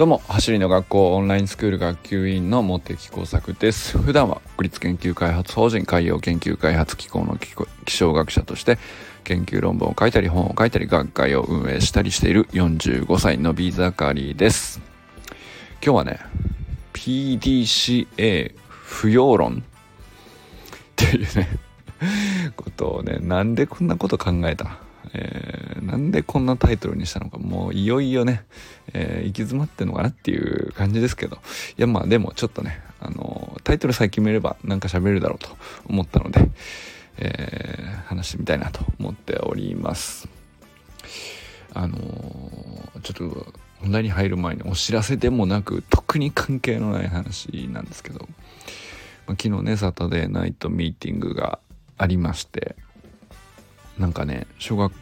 どうも走りの学校オンラインスクール学級委員の茂木耕作です。普段は国立研究開発法人海洋研究開発機構の気象学者として研究論文を書いたり本を書いたり学会を運営したりしている45歳のビーザカリーです。今日はね PDCA 不要論っていうねことをねなんでこんなこと考えた？えー、なんでこんなタイトルにしたのかもういよいよね、えー、行き詰まってんのかなっていう感じですけど。いやまあでもちょっとねあのタイトルさえ決めればなんか喋るだろうと思ったので、えー、話してみたいなと思っております。あのちょっと本題に入る前にお知らせでもなく特に関係のない話なんですけど、まあ、昨日ねサタデーナイトミーティングがありましてなんかね小学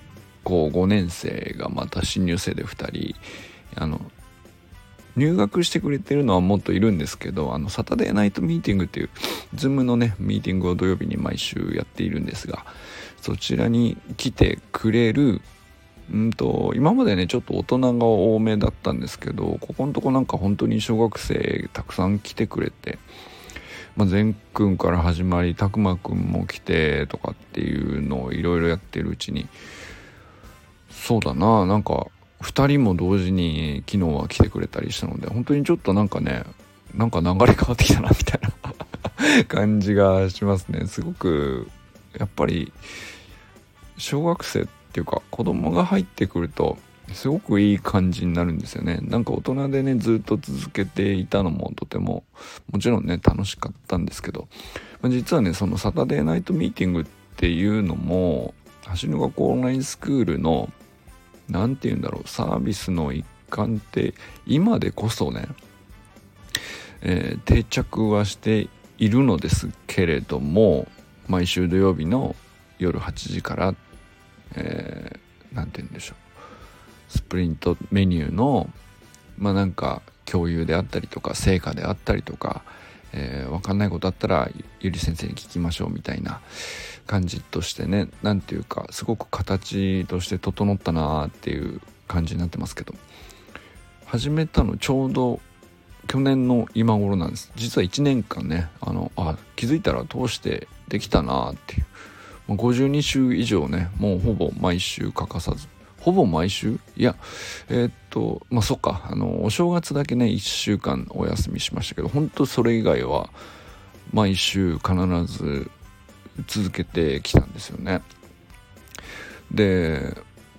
校5年生がまた新入生で2人あの入学してくれてるのはもっといるんですけどあの Saturday Night Meeting っていう Zoom のねミーティングを土曜日に毎週やっているんですがそちらに来てくれるうんと今までねちょっと大人が多めだったんですけどここのとこなんか本当に小学生たくさん来てくれてまあ、善くんから始まり拓磨くんも来てとかっていうのをいろいろやってるうちにそうだななんか2人も同時に昨日は来てくれたりしたので本当にちょっとなんかねなんか流れ変わってきたなみたいな 感じがしますね。すごくやっぱり小学生っていうか子供が入ってくるとすごくいい感じになるんですよね。なんか大人でねずっと続けていたのもとてももちろんね楽しかったんですけど、まあ、実はねそのサタデーナイトミーティングっていうのも走る学校オンラインスクールの何て言うんだろうサービスの一環って今でこそね、えー、定着はしているのですけれども毎週土曜日の夜8時から何、えー、て言うんでしょう。スプリントメニューのまあなんか共有であったりとか成果であったりとか、えー、分かんないことあったらゆり先生に聞きましょうみたいな感じとしてね何ていうかすごく形として整ったなっていう感じになってますけど。始めたのちょうど去年の今頃なんです。実は1年間ねあのあ気づいたら通してできたなっていう。52週以上ねもうほぼ毎週欠かさず。ほぼ毎週？いやえー、っとまあそっか。あのお正月だけね1週間お休みしましたけど本当それ以外は毎週必ず続けてきたんですよね。で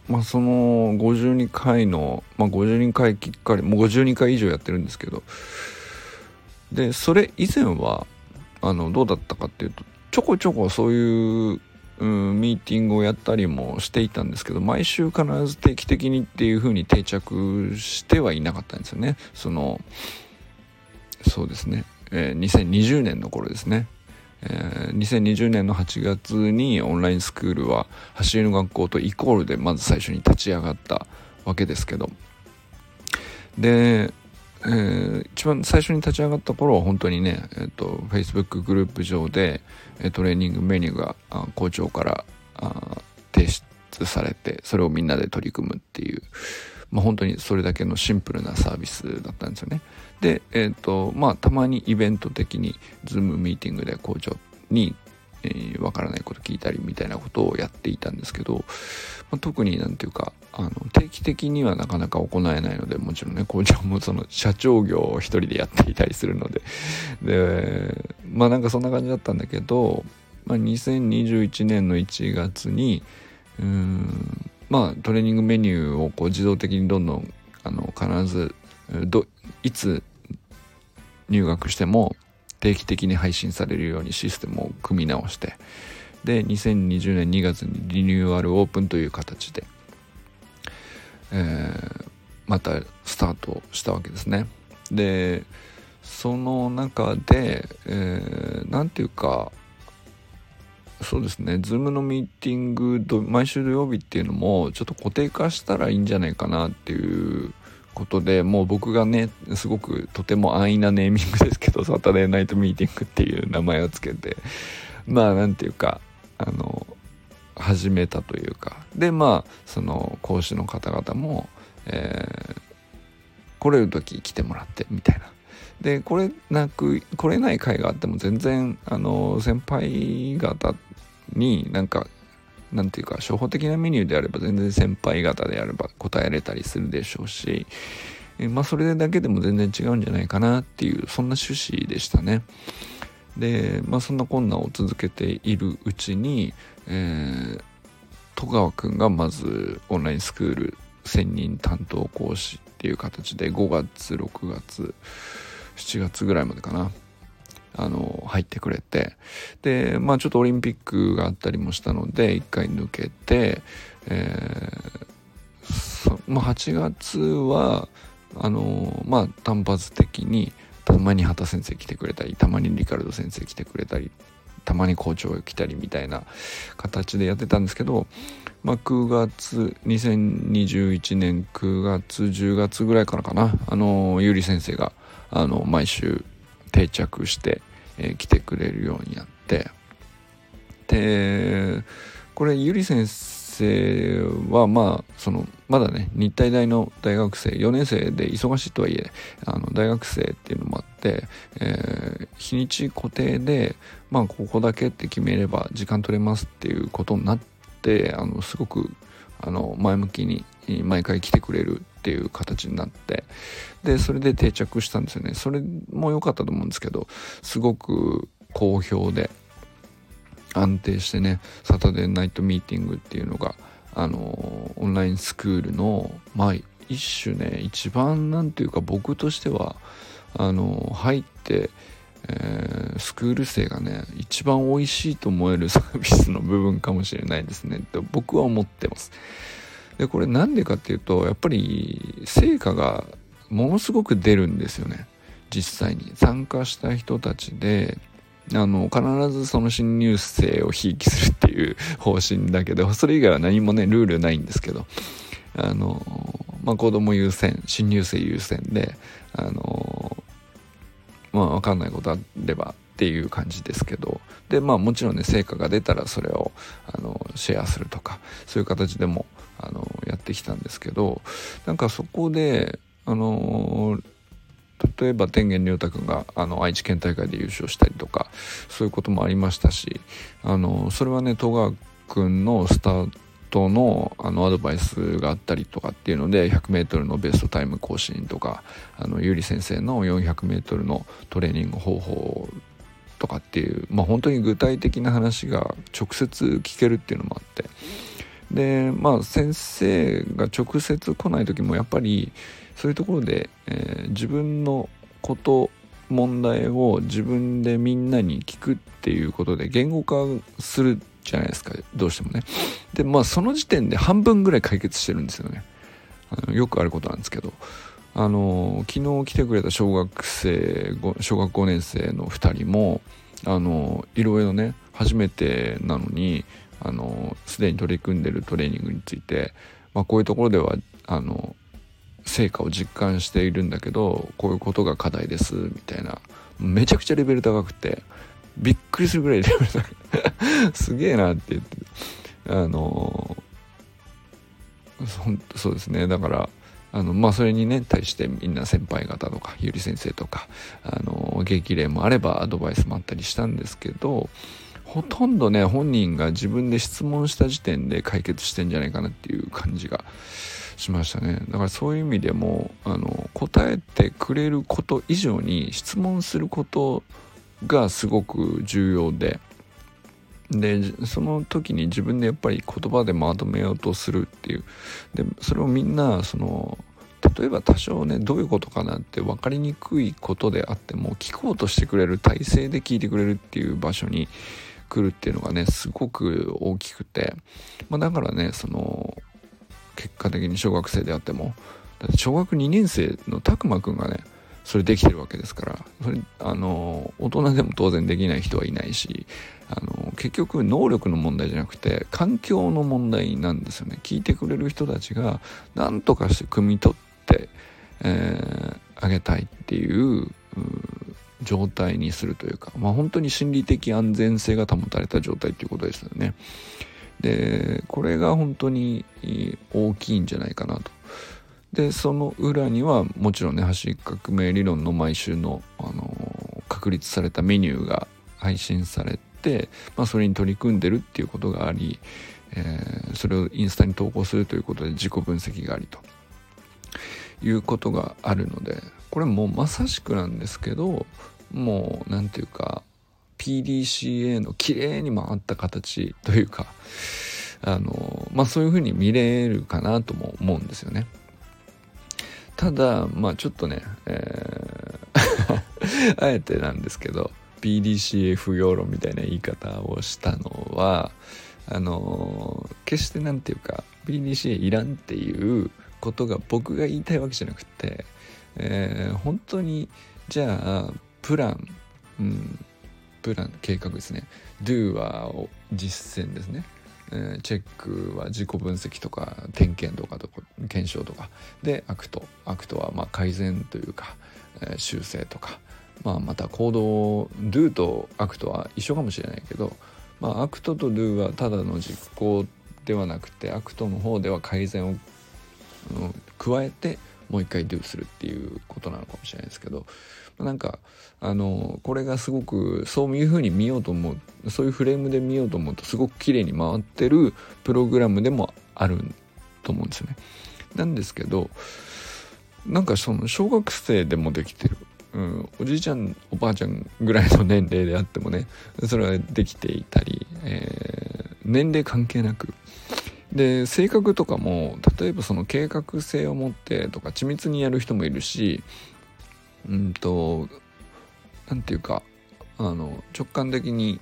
まあその52回の、まあ、52回きっかりもう52回以上やってるんですけどでそれ以前はあのどうだったかっていうとちょこちょこそういううんミーティングをやったりもしていたんですけど毎週必ず定期的にっていう風に定着してはいなかったんですよね。そのそうですね、えー、2020年の頃ですね、えー、2020年の8月にオンラインスクールは走りの学校とイコールでまず最初に立ち上がったわけですけど。でえー、一番最初に立ち上がった頃は本当にね、えーと、Facebook グループ上でトレーニングメニューが校長から提出されてそれをみんなで取り組むっていう、まあ、本当にそれだけのシンプルなサービスだったんですよね。で、えーとまあ、たまにイベント的に Zoom ミーティングで校長にえー、わからないこと聞いたりみたいなことをやっていたんですけど、まあ、特になんていうかあの定期的にはなかなか行えないのでもちろんね校長もその社長業を一人でやっていたりするので。でまあなんかそんな感じだったんだけど、まあ、2021年の1月にうんまあトレーニングメニューをこう自動的にどんどんあの必ずどいつ入学しても定期的に配信されるようにシステムを組み直してで2020年2月にリニューアルオープンという形で、えー、またスタートしたわけですね。でその中で何、えー、て言うかそうですね Zoom のミーティング毎週土曜日っていうのもちょっと固定化したらいいんじゃないかなっていうことでもう僕がねすごくとても安易なネーミングですけどサタデーナイトミーティングっていう名前をつけてまあ何て言うかあの始めたというかでまあその講師の方々も、え来れる時来てもらってみたいな。でこれなく来れない会があっても全然あの先輩方になんかなんていうか初歩的なメニューであれば全然先輩方であれば答えれたりするでしょうしまあそれだけでも全然違うんじゃないかなっていうそんな趣旨でしたね。でまあそんな困難を続けているうちに、えー、戸川くんがまずオンラインスクール専任担当講師っていう形で5月6月7月ぐらいまでかなあの入ってくれて。でまあちょっとオリンピックがあったりもしたので1回抜けて、えーまあ、8月はあのまあ単発的にたまに畑先生来てくれたりたまにリカルド先生来てくれたりたまに校長が来たりみたいな形でやってたんですけど、まあ、9月2021年9月10月ぐらいからかなあのゆり先生があの毎週定着して、えー、来てくれるようになって。でこれゆり先生はまあそのまだね日体大の大学生4年生で忙しいとはいえあの大学生っていうのもあって、えー、日にち固定でまあここだけって決めれば時間取れますっていうことになってあのすごくあの前向きに毎回来てくれるっていう形になってでそれで定着したんですよねそれも良かったと思うんですけどすごく好評で安定してねサタデーナイトミーティングっていうのがあのオンラインスクールのまあ一種ね一番なんていうか僕としてはあの入って、えー、スクール生がね一番美味しいと思えるサービスの部分かもしれないですねと僕は思ってます。でこれなんでかっていうとやっぱり成果がものすごく出るんですよね。実際に。参加した人たちであの必ずその新入生をひいきするっていう方針だけどそれ以外は何もねルールないんですけどあのまあ子供優先新入生優先であのまあ分かんないことあればっていう感じですけどでまあもちろんね成果が出たらそれをあのシェアするとかそういう形でもあのやってきたんですけどなんかそこであの例えば天元龍太君があの愛知県大会で優勝したりとかそういうこともありましたしあのそれはね戸川君のスタートのあのアドバイスがあったりとかっていうので 100m のベストタイム更新とかあのゆり先生の 400m のトレーニング方法とかっていうまあ本当に具体的な話が直接聞けるっていうのもあってでまあ先生が直接来ない時もやっぱりそういうところで、えー、自分のこと問題を自分でみんなに聞くっていうことで言語化するじゃないですかどうしてもね。でまあその時点で半分ぐらい解決してるんですよね。あのよくあることなんですけど。あの昨日来てくれた小学生小学5年生の2人もあのいろいろね初めてなのにあのすでに取り組んでるトレーニングについて、まあ、こういうところではあの成果を実感しているんだけどこういうことが課題ですみたいな。めちゃくちゃレベル高くてびっくりするぐらいレベル高い。すげえなって言って。あのそうですね。だからあのまあそれにね対してみんな先輩方とかゆり先生とかあの激励もあればアドバイスもあったりしたんですけどほとんどね本人が自分で質問した時点で解決してんじゃないかなっていう感じがしましたね。だからそういう意味でもあの答えてくれること以上に質問することがすごく重要ででその時に自分でやっぱり言葉でまとめようとするっていう。でそれをみんなその例えば多少ねどういうことかなって分かりにくいことであっても聞こうとしてくれる体制で聞いてくれるっていう場所に来るっていうのがねすごく大きくて、まあ、だからねその結果的に小学生であっても小学2年生のたくまくんがねそれできてるわけですからそれあの大人でも当然できない人はいないしあの結局能力の問題じゃなくて環境の問題なんですよね。聞いてくれる人たちが何とかして汲み取って、えー、あげたいっていう状態にするというか、まあ、本当に心理的安全性が保たれた状態ということですよね。でこれが本当に大きいんじゃないかなと。でその裏にはもちろんね走り革命理論の毎週の、あの確立されたメニューが配信されて、まあ、それに取り組んでるっていうことがあり、えー、それをインスタに投稿するということで自己分析がありということがあるのでこれもうまさしくなんですけどもう何て言うか PDCA の綺麗に回った形というかあのまあそういう風に見れるかなとも思うんですよね。ただまあちょっとね、えー あえてなんですけど PDCA 不要論みたいな言い方をしたのはあの決して何て言うか PDCA いらんっていうことが僕が言いたいわけじゃなくて、えー、本当にじゃあプラン、うん、プラン計画ですね。Do は実践ですね、えー、チェックは自己分析とか点検とかと検証とか。で Act。Act はまあ改善というか、えー、修正とか、まあ、また行動 Do とアクトは一緒かもしれないけど、まあ、 Act と Do はただの実行ではなくて Act の方では改善を加えてもう一回 Do するっていうことなのかもしれないですけどなんかあのこれがすごくそういうふうに見ようと思うそういうフレームで見ようと思うとすごく綺麗に回ってるプログラムでもあると思うんですよね。なんですけどなんかその小学生でもできてる、うん、おじいちゃんおばあちゃんぐらいの年齢であってもねそれはできていたり、えー、年齢関係なくで性格とかも例えばその計画性を持ってとか緻密にやる人もいるしうんと何て言うかあの直感的に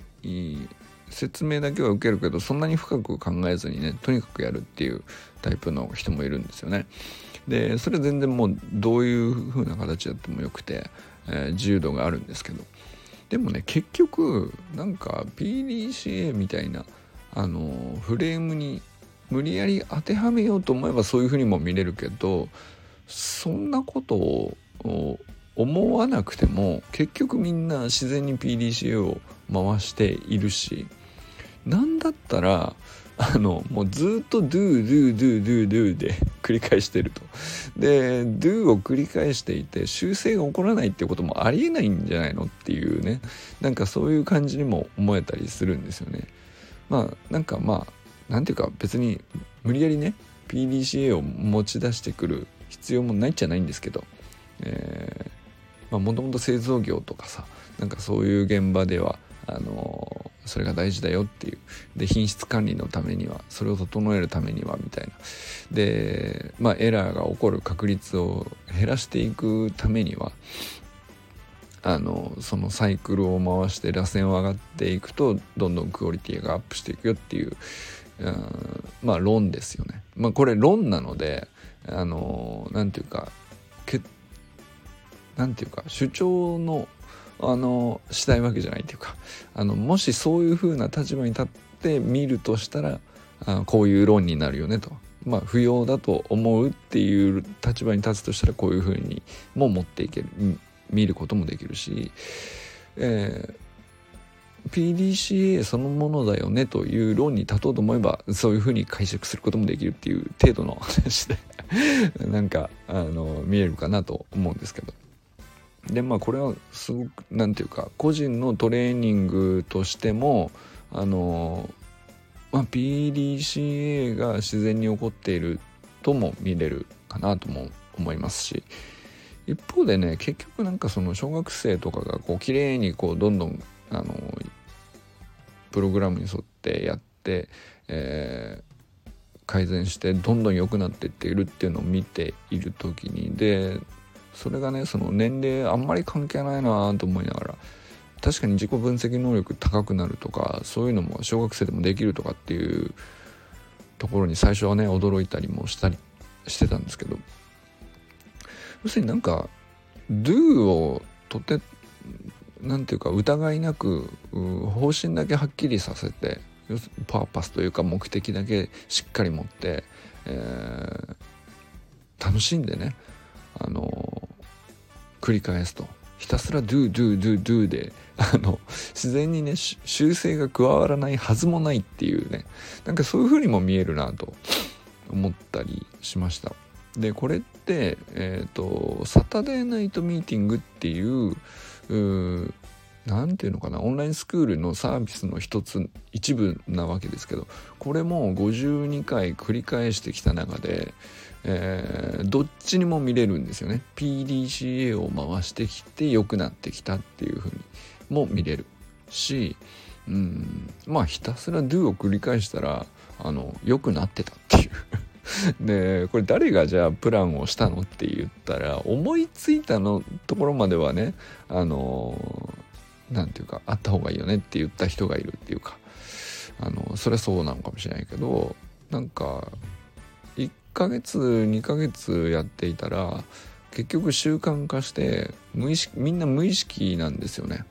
説明だけは受けるけどそんなに深く考えずにねとにかくやるっていうタイプの人もいるんですよね。でそれ全然もうどういう風な形やってもよくて、えー、自由度があるんですけどでもね結局なんか PDCA みたいなあのフレームに無理やり当てはめようと思えばそういう風にも見れるけどそんなことを思わなくても結局みんな自然に PDCA を回しているしなんだったらあのもうずっと do do do do do で繰り返してると。で do を繰り返していて修正が起こらないっていうこともありえないんじゃないのっていうね。なんかそういう感じにも思えたりするんですよね。まあなんかまあなんていうか別に無理やりね PDCA を持ち出してくる必要もないっちゃないんですけど、えーもともと製造業とかさなんかそういう現場ではあのそれが大事だよっていう。で品質管理のためにはそれを整えるためにはみたいな。でまあエラーが起こる確率を減らしていくためにはあのそのサイクルを回して螺旋を上がっていくとどんどんクオリティがアップしていくよっていう、まあ論ですよね。まあこれ論なのであのなんていうか何て言うか主張のあのしたいわけじゃないっていうかあのもしそういう風な立場に立って見るとしたらあこういう論になるよねと。まあ不要だと思うっていう立場に立つとしたらこういう風にも持っていける見ることもできるし、えー、PDCA そのものだよねという論に立とうと思えばそういうふうに解釈することもできるっていう程度の話で なんかあの見えるかなと思うんですけど。でまあこれはすごく何て言うか個人のトレーニングとしてもあの、まあ、PDCA が自然に起こっているとも見れるかなとも思いますし一方でね結局なんかその小学生とかがこう綺麗にこうどんどんあのプログラムに沿ってやって、えー、改善してどんどん良くなっていっているっていうのを見ている時にでそれがねその年齢あんまり関係ないなと思いながら確かに自己分析能力高くなるとかそういうのも小学生でもできるとかっていうところに最初はね驚いたりもしたりしてたんですけど要するになんか Do をとて何ていうか疑いなく方針だけはっきりさせてパーパスというか目的だけしっかり持って、えー、楽しんでねあの繰り返すと。ひたすら do do do do であの自然にね修正が加わらないはずもないっていうねなんかそういう風にも見えるなと思ったりしました。でこれって、えーと、サタデーナイトミーティングっていう何て言うのかな。オンラインスクールのサービスの一つ一部なわけですけどこれも52回繰り返してきた中で、えー、どっちにも見れるんですよね。PDCA を回してきて良くなってきたっていうふうにも見れるしうんまあひたすら Do を繰り返したらあの良くなってたっていう。でこれ誰がじゃあプランをしたのって言ったら思いついたのところまではねあの何て言うかあった方がいいよねって言った人がいるっていうかあのそれはそうなのかもしれないけどなんか1ヶ月2ヶ月やっていたら結局習慣化して無意識みんな無意識なんですよね。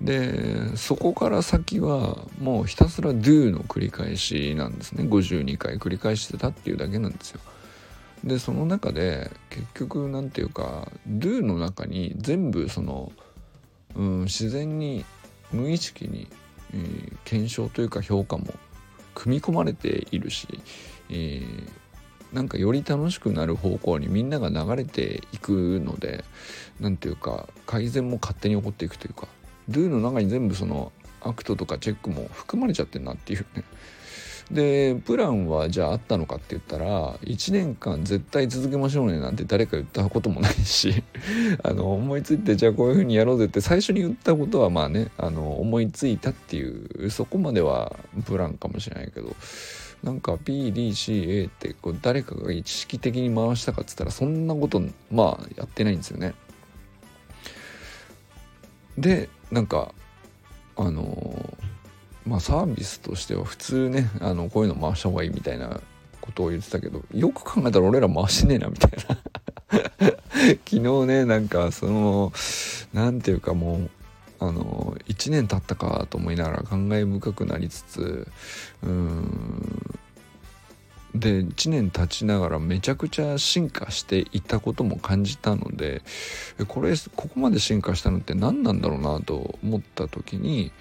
でそこから先はもうひたすら do の繰り返しなんですね52回繰り返してたっていうだけなんですよ。でその中で結局何て言うか do の中に全部そのうん、自然に無意識に、えー、検証というか評価も組み込まれているし、えー、なんかより楽しくなる方向にみんなが流れていくので何ていうか改善も勝手に起こっていくというか Do の中に全部その Act とかチェックも含まれちゃってるなっていうね でプランはじゃああったのかって言ったら1年間絶対続けましょうねなんて誰か言ったこともないし あの思いついてじゃあこういうふうにやろうぜって最初に言ったことはまあねあの思いついたっていうそこまではプランかもしれないけどなんか PDCA ってこう誰かが意識的に回したかっつったらそんなことまあやってないんですよね。でなんかあのまあサービスとしては普通ねあのこういうの回した方がいいみたいなことを言ってたけどよく考えたら俺ら回しねえなみたいな。昨日ねなんかその何て言うかもうあの1年経ったかと思いながら感慨深くなりつつうんで1年経ちながらめちゃくちゃ進化していたことも感じたのでこれここまで進化したのって何なんだろうなと思った時に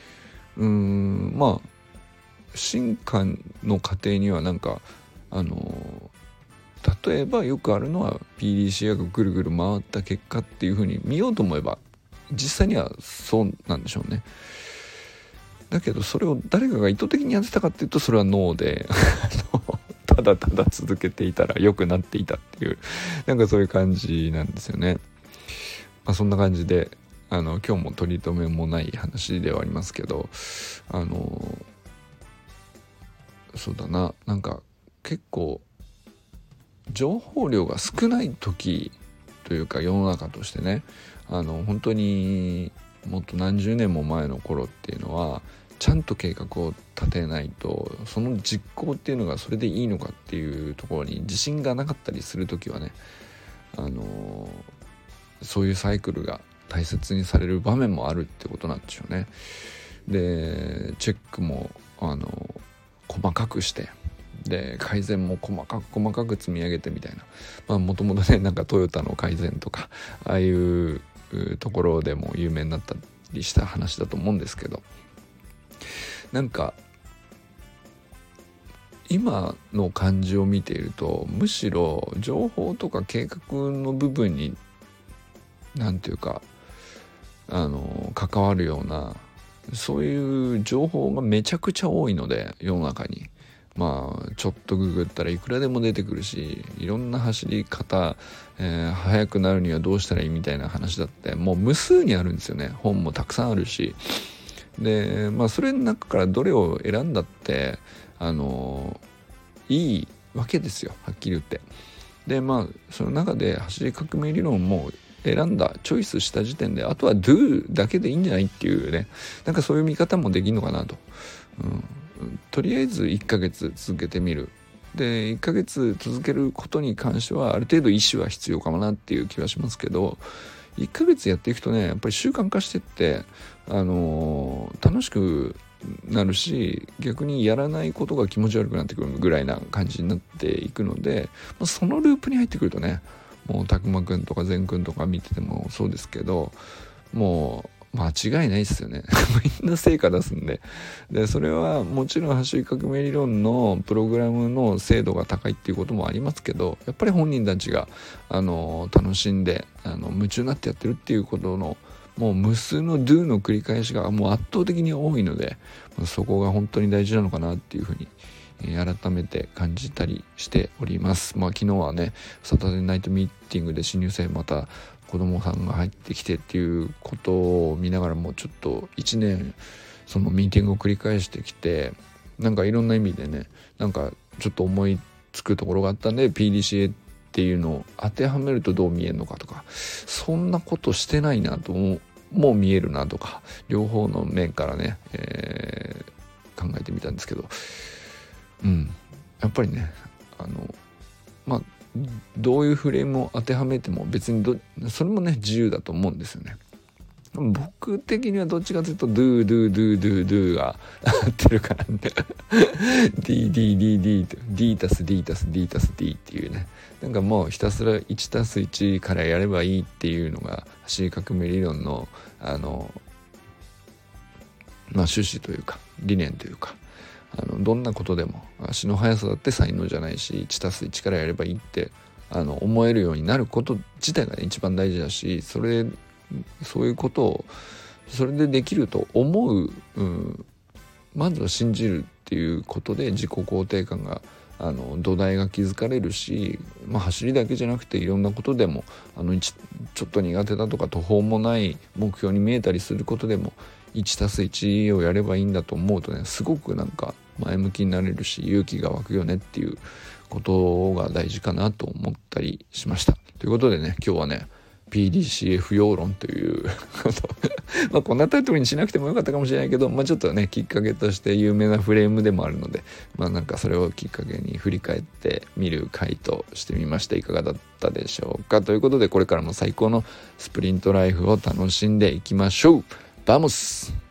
うんまあ進化の過程にはなんかあの例えばよくあるのは PDCA がぐるぐる回った結果っていうふうに見ようと思えば実際にはそうなんでしょうね。だけどそれを誰かが意図的にやってたかっていうとそれはノーで ただただ続けていたら良くなっていたっていうなんかそういう感じなんですよね。まあ、そんな感じであの今日も取り留めもない話ではありますけどあのそうだななんか結構情報量が少ない時というか世の中としてねあの本当にもっと何十年も前の頃っていうのはちゃんと計画を立てないとその実行っていうのがそれでいいのかっていうところに自信がなかったりする時はねあのそういうサイクルが大切にされる場面もあるってことなんでしょうね。でチェックもあの細かくしてで改善も細かく細かく積み上げてみたいなもともとねなんかトヨタの改善とかああいうところでも有名になったりした話だと思うんですけどなんか今の感じを見ているとむしろ情報とか計画の部分に何て言うかあの関わるようなそういう情報がめちゃくちゃ多いので世の中に。まあちょっとググったらいくらでも出てくるしいろんな走り方、えー、速くなるにはどうしたらいいみたいな話だってもう無数にあるんですよね本もたくさんあるしでまあそれの中からどれを選んだってあのいいわけですよはっきり言って。でまあその中で走り革命理論も選んだチョイスした時点であとは do だけでいいんじゃないっていうねなんかそういう見方もできるのかなと、うん、とりあえず1ヶ月続けてみる。で1ヶ月続けることに関してはある程度意思は必要かもなっていう気はしますけど1ヶ月やっていくとねやっぱり習慣化してってあのー、楽しくなるし逆にやらないことが気持ち悪くなってくるぐらいな感じになっていくので、ま、そのループに入ってくるとねもうたくまくんとか善くんとか見ててもそうですけどもう間違いないですよね みんな成果出すんででそれはもちろん走り革命理論のプログラムの精度が高いっていうこともありますけどやっぱり本人たちがあの楽しんであの夢中になってやってるっていうことのもう無数の do の繰り返しがもう圧倒的に多いのでそこが本当に大事なのかなっていうふうに改めて感じたりしております。まあ昨日はね、サタデーナイトミーティングで新入生また子供さんが入ってきてっていうことを見ながらもうちょっと1年そのミーティングを繰り返してきてなんかいろんな意味でねなんかちょっと思いつくところがあったんで PDCA っていうのを当てはめるとどう見えるのかとかそんなことしてないなともう見えるなとか両方の面からね、えー、考えてみたんですけどうんやっぱりねあのまあどういうフレームを当てはめても別にどそれもね自由だと思うんですよね。僕的にはどっちかというと do do do do do が合ってるかな って d d d d d 足す d 足す d 足す d っていうね。なんかもうひたすら1足す1からやればいいっていうのが走り革命理論のあのまあ趣旨というか理念というか。あのどんなことでも足の速さだって才能じゃないし 1+1 からやればいいってあの思えるようになること自体が、ね、一番大事だしそれそういうことをそれでできると思う、うん、まずは信じるっていうことで自己肯定感があの土台が築かれるし、まあ、走りだけじゃなくていろんなことでもあのちょっと苦手だとか途方もない目標に見えたりすることでも 1+1 をやればいいんだと思うとねすごくなんか前向きになれるし勇気が湧くよねっていうことが大事かなと思ったりしました。ということでね今日はね PDCF 要論という まあこんなタイトルにしなくてもよかったかもしれないけど、まあ、ちょっとねきっかけとして有名なフレームでもあるのでまあなんかそれをきっかけに振り返ってみる回としてみました。いかがだったでしょうか？ということでこれからも最高のスプリントライフを楽しんでいきましょう。バモス。